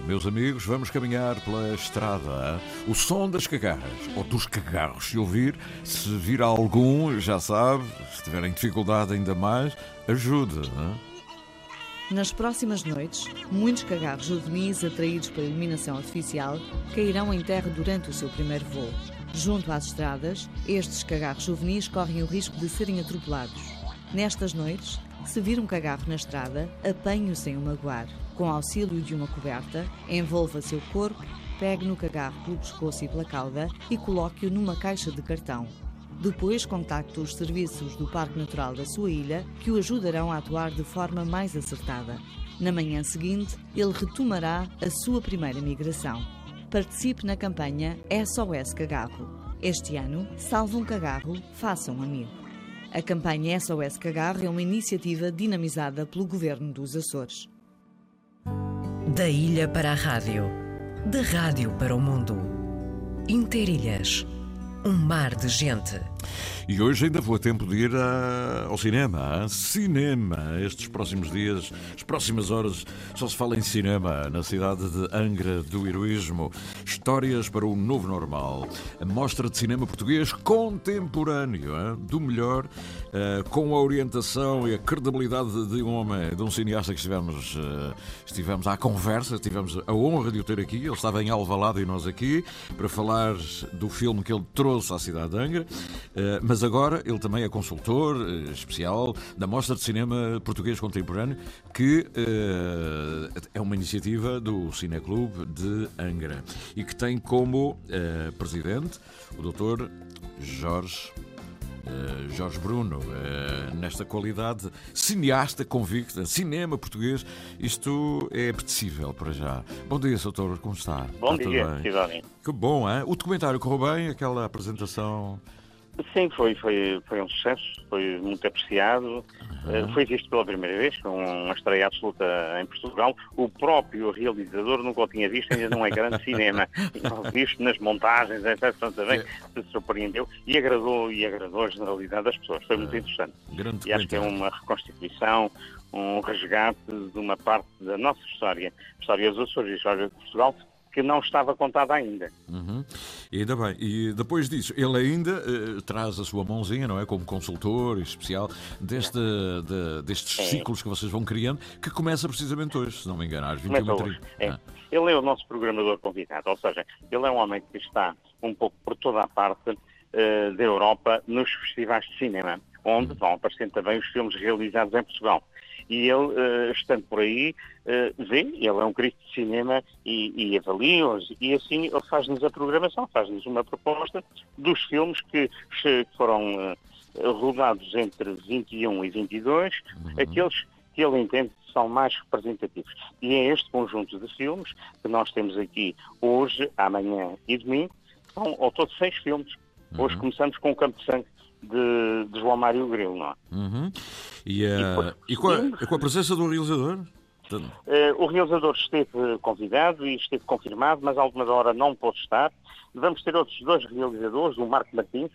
Speaker 1: Meus amigos, vamos caminhar pela estrada. O som das cagarras, ou dos cagarros, se ouvir, se vir algum, já sabe, se tiverem dificuldade ainda mais, ajude. É?
Speaker 14: Nas próximas noites, muitos cagarros juvenis atraídos pela iluminação artificial cairão em terra durante o seu primeiro voo. Junto às estradas, estes cagarros juvenis correm o risco de serem atropelados. Nestas noites, se vir um cagarro na estrada, apanhe-o sem o magoar. Com auxílio de uma coberta, envolva seu corpo, pegue no cagarro pelo pescoço e pela cauda e coloque-o numa caixa de cartão. Depois, contacte os serviços do Parque Natural da sua ilha, que o ajudarão a atuar de forma mais acertada. Na manhã seguinte, ele retomará a sua primeira migração. Participe na campanha SOS Cagarro. Este ano, salve um cagarro, faça um amigo. A campanha SOS Cagarro é uma iniciativa dinamizada pelo Governo dos Açores.
Speaker 15: Da ilha para a rádio, da rádio para o mundo. Interilhas, um mar de gente.
Speaker 1: E hoje ainda vou a tempo de ir a, ao cinema. Cinema. Estes próximos dias, as próximas horas, só se fala em cinema na cidade de Angra do Heroísmo. Histórias para o novo normal. A mostra de cinema português contemporâneo, hein? do melhor, uh, com a orientação e a credibilidade de um homem, de um cineasta que estivemos, uh, estivemos à conversa, tivemos a honra de o ter aqui. Ele estava em Alvalade e nós aqui para falar do filme que ele trouxe à cidade de Angra. Eh, mas agora ele também é consultor eh, especial da Mostra de Cinema Português Contemporâneo, que eh, é uma iniciativa do Cineclube de Angra e que tem como presidente o Dr. Jorge Uh, Jorge Bruno, uh, nesta qualidade cineasta convicta, cinema português, isto é apetecível para já. Bom dia, doutor, como está?
Speaker 16: Bom
Speaker 1: está
Speaker 16: dia? Sidónia.
Speaker 1: Que bom, hein? O documentário correu bem, aquela apresentação.
Speaker 16: Sim, foi, foi, foi um sucesso, foi muito apreciado. Uh, foi visto pela primeira vez, foi uma estreia absoluta em Portugal. O próprio realizador nunca o tinha visto, ainda num ecrã de cinema. Visto nas montagens, etc. Também se surpreendeu e agradou, e agradou a generalidade das pessoas. Foi muito interessante.
Speaker 1: Grande
Speaker 16: E acho que é uma reconstituição, um resgate de uma parte da nossa história, história dos Açores e história de Portugal, que não estava contada ainda.
Speaker 1: Uhum. E ainda bem. E depois disso, ele ainda eh, traz a sua mãozinha, não é? Como consultor especial deste, de- destes
Speaker 16: É.
Speaker 1: ciclos que vocês vão criando, que começa precisamente hoje, se não me engano, às 21
Speaker 16: Começa
Speaker 1: h
Speaker 16: hoje. É. Ele é o nosso programador convidado, ou seja, ele é um homem que está um pouco por toda a parte eh, da Europa nos festivais de cinema, onde vão aparecendo também os filmes realizados em Portugal. E ele, eh, estando por aí, eh, vê, ele é um crítico de cinema e, e avalia-os, e assim ele faz-nos a programação, faz-nos uma proposta dos filmes que foram eh, rodados entre 21 e 22, aqueles que ele entende que são mais representativos. E é este conjunto de filmes que nós temos aqui hoje, amanhã e domingo, são ao todo seis filmes. Hoje começamos com o Campo de Sangue de, de João Mário Grilo, não é?
Speaker 1: Uhum. E, eh, e com, a, com a presença do realizador?
Speaker 16: Eh, o realizador esteve convidado e esteve confirmado, mas à última hora não pôde estar. Vamos ter outros dois realizadores, o Marco Martins,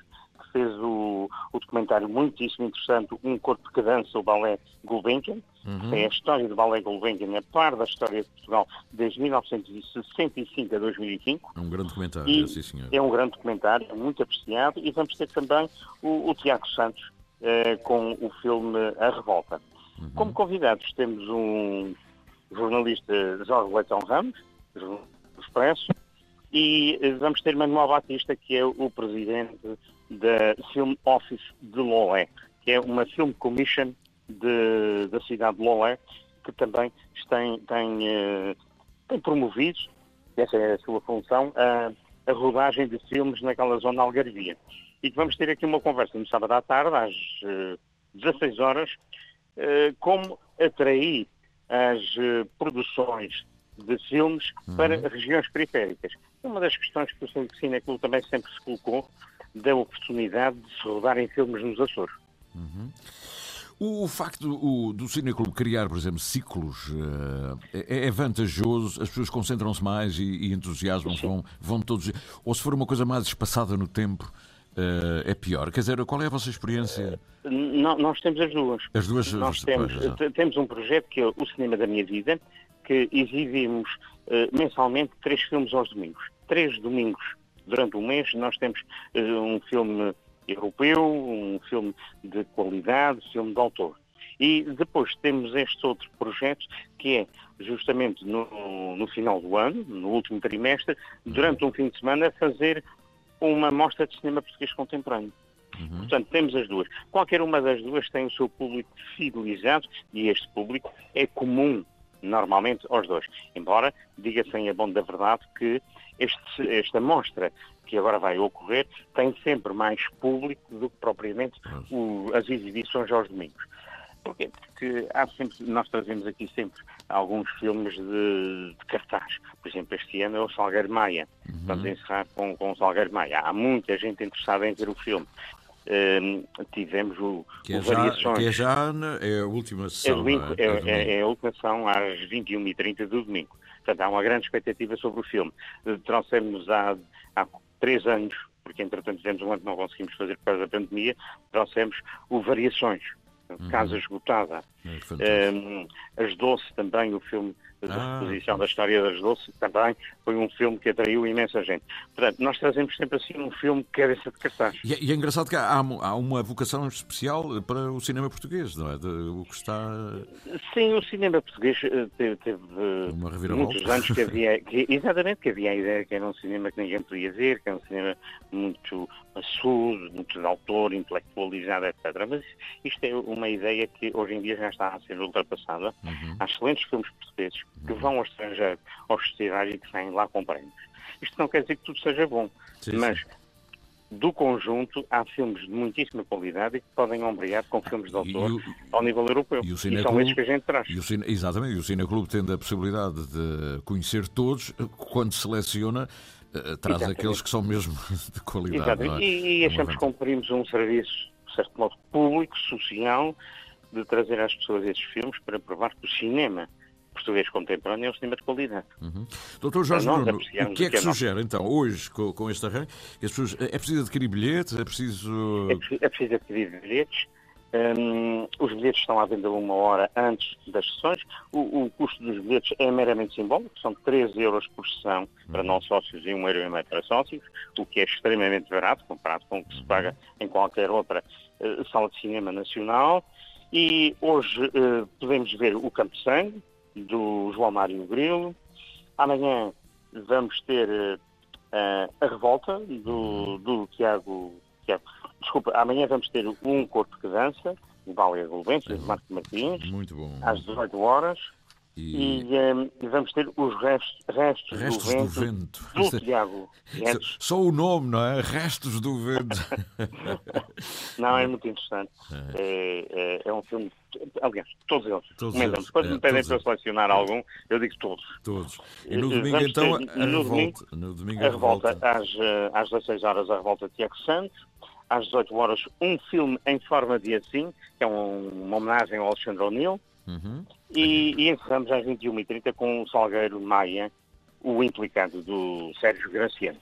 Speaker 16: fez o, o documentário muitíssimo interessante, Um Corpo que Dança, o balé Gulbenkian.
Speaker 1: Uhum.
Speaker 16: É a história do balé Gulbenkian, a par da história de Portugal, desde 1965 a 2005.
Speaker 1: É um grande comentário,
Speaker 16: E
Speaker 1: sim senhor.
Speaker 16: É um grande documentário, muito apreciado, e vamos ter também o, o Tiago Santos eh, com o filme A Revolta. Como convidados temos um jornalista Jorge Leitão Ramos, do Expresso, e eh, vamos ter Manuel Batista, que é o presidente da Film Office de Lolé, que é uma Film Commission de- da cidade de Lolé, que também tem, tem, eh, tem promovido, essa é a sua função, a, a rodagem de filmes naquela zona algarvia. E vamos ter aqui uma conversa no sábado à tarde, às eh, 16 horas, eh, como atrair as produções de filmes para regiões periféricas. É Uma das questões que o Cineclube também sempre se colocou da oportunidade de se rodarem filmes nos Açores.
Speaker 1: O, o facto do, do Cineclube criar, por exemplo, ciclos eh, é, é vantajoso, as pessoas concentram-se mais e, e entusiasmam-se, vão, vão todos. Ou se for uma coisa mais espaçada no tempo, eh, é pior. Quer dizer, qual é a vossa experiência?
Speaker 16: Nó- nós temos as duas.
Speaker 1: As duas,
Speaker 16: Nós temos, temos um projeto que é o Cinema da Minha Vida, que exibimos eh, mensalmente três filmes aos domingos. Três domingos durante o mês nós temos eh, um filme europeu, um filme de qualidade, filme de autor. E depois temos este outro projeto que é justamente no, no final do ano, no último trimestre, durante um fim de semana, fazer uma mostra de cinema português contemporâneo. Portanto, temos as duas. Qualquer uma das duas tem o seu público fidelizado e este público é comum normalmente aos dois. Embora, diga-se em abono da verdade, que este- esta mostra que agora vai ocorrer tem sempre mais público do que propriamente o- as exibições aos domingos. Porquê? Porque há sempre, nós trazemos aqui sempre alguns filmes de, de cartaz. Por exemplo, este ano é o Salgueiro Maia. Vamos encerrar com, com o Salgueiro Maia. Há muita gente interessada em ver o filme. Hum, tivemos o,
Speaker 1: Que é,
Speaker 16: o
Speaker 1: já,
Speaker 16: Variações.
Speaker 1: que é já é a última
Speaker 16: É,
Speaker 1: sessão.
Speaker 16: domingo, é,
Speaker 1: É
Speaker 16: é-
Speaker 1: domingo.
Speaker 16: é a última sessão às 21h30 do domingo. Portanto, há uma grande expectativa sobre o filme. Eh, Trouxemos há, há três anos, porque entretanto tivemos um ano que não conseguimos fazer por causa da pandemia, trouxemos o Variações, Casa Esgotada.
Speaker 1: É fantástico.
Speaker 16: Um, as Doce também, o filme da
Speaker 1: Ah,
Speaker 16: exposição da história das doces, também foi um filme que atraiu imensa gente. Portanto, nós trazemos sempre assim um filme cabeça de cartaz.
Speaker 1: E, é- e é engraçado que há, há uma vocação especial para o cinema português, não é? De- o que está.
Speaker 16: Sim, o cinema português eh, teve, teve, eh, muitos anos que havia, que, exatamente, que havia a ideia que era um cinema que ninguém podia ver, que era um cinema muito maçudo, muito de autor, intelectualizado, etc. Mas isto é uma ideia que hoje em dia já está a ser ultrapassada.
Speaker 1: Uhum.
Speaker 16: Há excelentes filmes portugueses que vão ao estrangeiro, aos festivais e que saem lá com prémios. Isto não quer dizer que tudo seja bom,
Speaker 1: Sim,
Speaker 16: mas
Speaker 1: sim.
Speaker 16: do conjunto há filmes de muitíssima qualidade e que podem ombrear com filmes de autor
Speaker 1: o-
Speaker 16: ao nível europeu.
Speaker 1: E o
Speaker 16: E são esses que a gente traz.
Speaker 1: E o Cine, exatamente, e o Cineclube tendo a possibilidade de conhecer todos, quando seleciona, eh, traz
Speaker 16: Exatamente.
Speaker 1: aqueles que são mesmo de qualidade. não
Speaker 16: Exatamente.
Speaker 1: é?
Speaker 16: E, e
Speaker 1: É
Speaker 16: achamos que cumprimos um serviço, de certo modo, público, social, de trazer às pessoas esses filmes para provar que o cinema português contemporâneo é um cinema de qualidade.
Speaker 1: Uhum. Doutor Jorge Bruno, o que é que
Speaker 16: é
Speaker 1: sugere então hoje com, com este arranjo? Que as pessoas, é preciso adquirir bilhetes? É preciso.
Speaker 16: É preciso, é preciso adquirir bilhetes. Hum, os bilhetes estão à venda uma hora antes das sessões. O, o custo dos bilhetes é meramente simbólico, são 3 euros por sessão para não sócios e 1 euro e meio para sócios, o que é extremamente barato comparado com o que se paga em qualquer outra eh, sala de cinema nacional. E hoje eh, podemos ver o Campo de Sangue, do João Mário Grilo. Amanhã vamos ter eh, a Revolta, do, do Tiago, Tiago. Desculpa, amanhã vamos ter um Corpo que Dança, de Vália Golvense, de Marco Martins,
Speaker 1: Muito bom.
Speaker 16: às 18 horas.
Speaker 1: E-
Speaker 16: E, eh, vamos ter os restos, restos,
Speaker 1: Restos
Speaker 16: do
Speaker 1: do
Speaker 16: Vento,
Speaker 1: Vento.
Speaker 16: do
Speaker 1: é-
Speaker 16: Tiago.
Speaker 1: Só o nome, não é? Restos do vento.
Speaker 16: Não, é muito interessante. É, é- é um filme, aliás, todos eles.
Speaker 1: Todos eles,
Speaker 16: Depois
Speaker 1: é,
Speaker 16: me pedem para selecionar algum, eu digo todos.
Speaker 1: Todos. E no
Speaker 16: Eh,
Speaker 1: domingo,
Speaker 16: vamos
Speaker 1: então,
Speaker 16: ter-
Speaker 1: a
Speaker 16: no
Speaker 1: revolta.
Speaker 16: domingo,
Speaker 1: No domingo,
Speaker 16: a revolta, às, eh, às 16 horas, a revolta de Tiago Santos. Às 18 horas, um filme em forma de assim, que é um- uma homenagem ao Alexandre O'Neill.
Speaker 1: Uhum.
Speaker 16: E, e encerramos às 21h30 com o Salgueiro Maia, o implicado do Sérgio Graciano.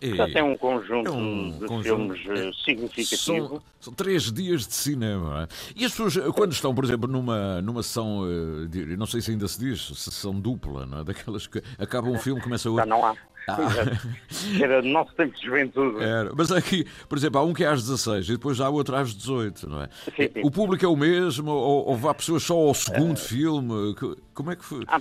Speaker 1: E-
Speaker 16: Portanto, é um conjunto
Speaker 1: é um
Speaker 16: de
Speaker 1: conjunto-
Speaker 16: filmes eh, significativo.
Speaker 1: São, são três dias de cinema. é? E as pessoas, eh, quando estão, por exemplo, numa, numa sessão, eh, não sei se ainda se diz, sessão dupla, não é? daquelas que acaba um filme, começa outro.
Speaker 16: Já não há.
Speaker 1: Ah.
Speaker 16: Exato. Era nosso tempo de juventude.
Speaker 1: Era. Mas aqui, por exemplo, há um que é às 16 e depois há outro às 18, não é?
Speaker 16: Sim, sim.
Speaker 1: O público é o mesmo ou, ou vá pessoas só ao segundo filme? Que- Como é que foi?
Speaker 16: Ah,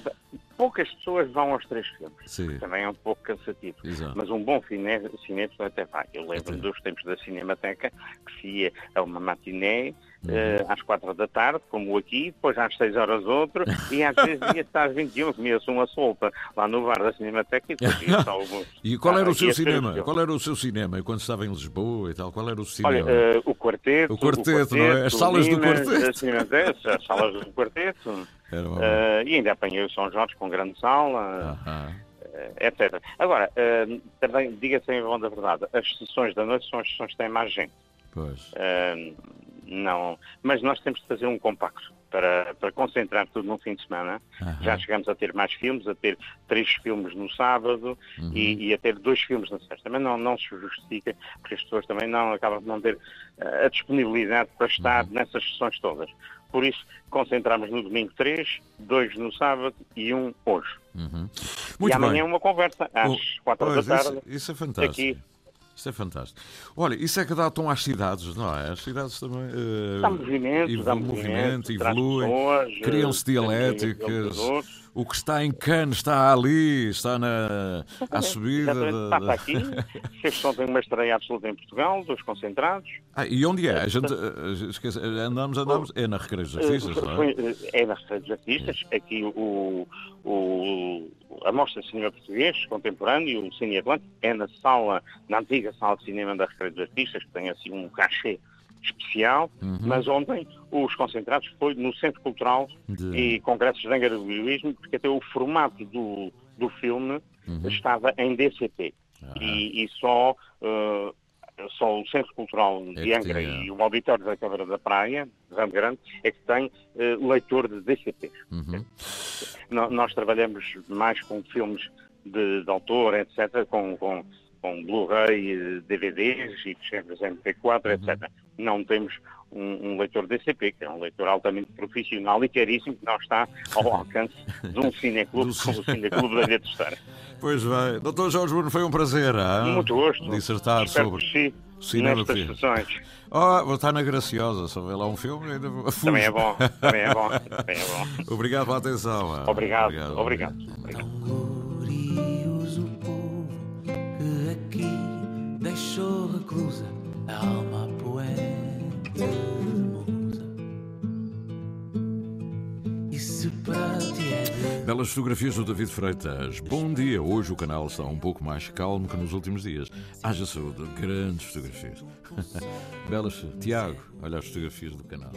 Speaker 16: poucas pessoas vão aos três filmes.
Speaker 1: Sim.
Speaker 16: Também é um pouco cansativo.
Speaker 1: Exato.
Speaker 16: Mas um bom cine, cinema até vai. Eu lembro-me dos tempos da Cinemateca, que se ia a uma matiné
Speaker 1: Uhum.
Speaker 16: eh, às quatro da tarde, como aqui, depois às seis horas outro, e às vezes ia estar às 21, comia-se uma solta lá no bar da Cinemateca e depois o...
Speaker 1: E qual era
Speaker 16: Ah,
Speaker 1: o seu cinema? Qual era o seu cinema? Quando estava em Lisboa e tal, qual era o
Speaker 16: Olha,
Speaker 1: cinema?
Speaker 16: eh, o quarteto,
Speaker 1: O quarteto, não é? As salas do
Speaker 16: Minas,
Speaker 1: quarteto.
Speaker 16: As, Cinemateca, as salas do quarteto. Eh, e ainda apanhei o São Jorge com grande sala,
Speaker 1: Aham.
Speaker 16: eh, etc. Agora, eh, também, diga-se em bom da verdade, as sessões da noite são as sessões que têm mais gente.
Speaker 1: Pois.
Speaker 16: Eh, não, mas nós temos de fazer um compacto para, para concentrar tudo num fim de semana.
Speaker 1: Aham.
Speaker 16: Já chegamos a ter mais filmes, a ter três filmes no sábado
Speaker 1: Uhum.
Speaker 16: e, e a ter dois filmes na sexta. Também não, não se justifica, porque as pessoas também não acabam de não ter eh, a disponibilidade para estar
Speaker 1: Uhum.
Speaker 16: nessas sessões todas. Por isso, concentramos no domingo três, dois no sábado e um hoje.
Speaker 1: Uhum.
Speaker 16: e amanhã
Speaker 1: bem.
Speaker 16: uma conversa às
Speaker 1: Oh,
Speaker 16: quatro da
Speaker 1: isso-
Speaker 16: tarde.
Speaker 1: Isso, é fantástico.
Speaker 16: Aqui.
Speaker 1: Isso é fantástico. Olha, isso é que dá tom às cidades, não é? As cidades também. eh,
Speaker 16: Dá movimento,
Speaker 1: evo-
Speaker 16: dá
Speaker 1: movimento, evoluem,
Speaker 16: eh,
Speaker 1: criam-se
Speaker 16: temos
Speaker 1: dialéticas. O que está em Cannes está ali, está na, à subida.
Speaker 16: Passa
Speaker 1: da-
Speaker 16: aqui. Este som tem uma estreia absoluta em Portugal, dos concentrados.
Speaker 1: Ah, e onde é? A gente, eh, esquece, andamos, andamos. É na Recreio dos Artistas,
Speaker 16: Eh,
Speaker 1: não é?
Speaker 16: eh, É na Feira dos Artistas. Aqui o, o, a Mostra de Cinema Português Contemporâneo, o Cine Atlântico, é na sala, na antiga sala de cinema da Recreio dos Artistas, que tem assim um cachê especial,
Speaker 1: Uhum.
Speaker 16: mas ontem os concentrados foi no Centro Cultural
Speaker 1: De-
Speaker 16: e Congressos de Angarobilismo, porque até o formato do, do filme
Speaker 1: Uhum.
Speaker 16: estava em DCP.
Speaker 1: Ah.
Speaker 16: E, e só, eh, só o Centro Cultural
Speaker 1: É
Speaker 16: de
Speaker 1: que
Speaker 16: Angra
Speaker 1: tem,
Speaker 16: e o Auditório da Câmara da Praia, Ramo Grande, é que tem eh, leitor de DCP.
Speaker 1: Uhum.
Speaker 16: No- nós trabalhamos mais com filmes de, de autor, etc., com, com, com Blu-ray, eh, DVDs e ficheiros MP4, etc. não temos um, um, leitor DCP, que é um leitor altamente profissional e caríssimo, que não está ao alcance de um cineclube como o Cineclube da Ilha Terceira.
Speaker 1: Pois bem. Doutor Jorge Bruno, foi um prazer. Hein?
Speaker 16: Muito gosto.
Speaker 1: Dissertar
Speaker 16: Espero
Speaker 1: sobre
Speaker 16: si
Speaker 1: cinema
Speaker 16: nestas sessões.
Speaker 1: Oh, vou estar na Graciosa, se houver lá um filme, ainda.
Speaker 16: Também é bom, também é bom, também é bom.
Speaker 1: Obrigado pela atenção. hein?
Speaker 16: Obrigado, obrigado.
Speaker 17: Povo que aqui deixou reclusa a alma poeta musa. E se para ti é
Speaker 1: Belas fotografias do David Freitas. Bom dia. Hoje o canal está um pouco mais calmo que nos últimos dias. Haja saúde. Grandes fotografias. Belas. Tiago, olha as fotografias do canal.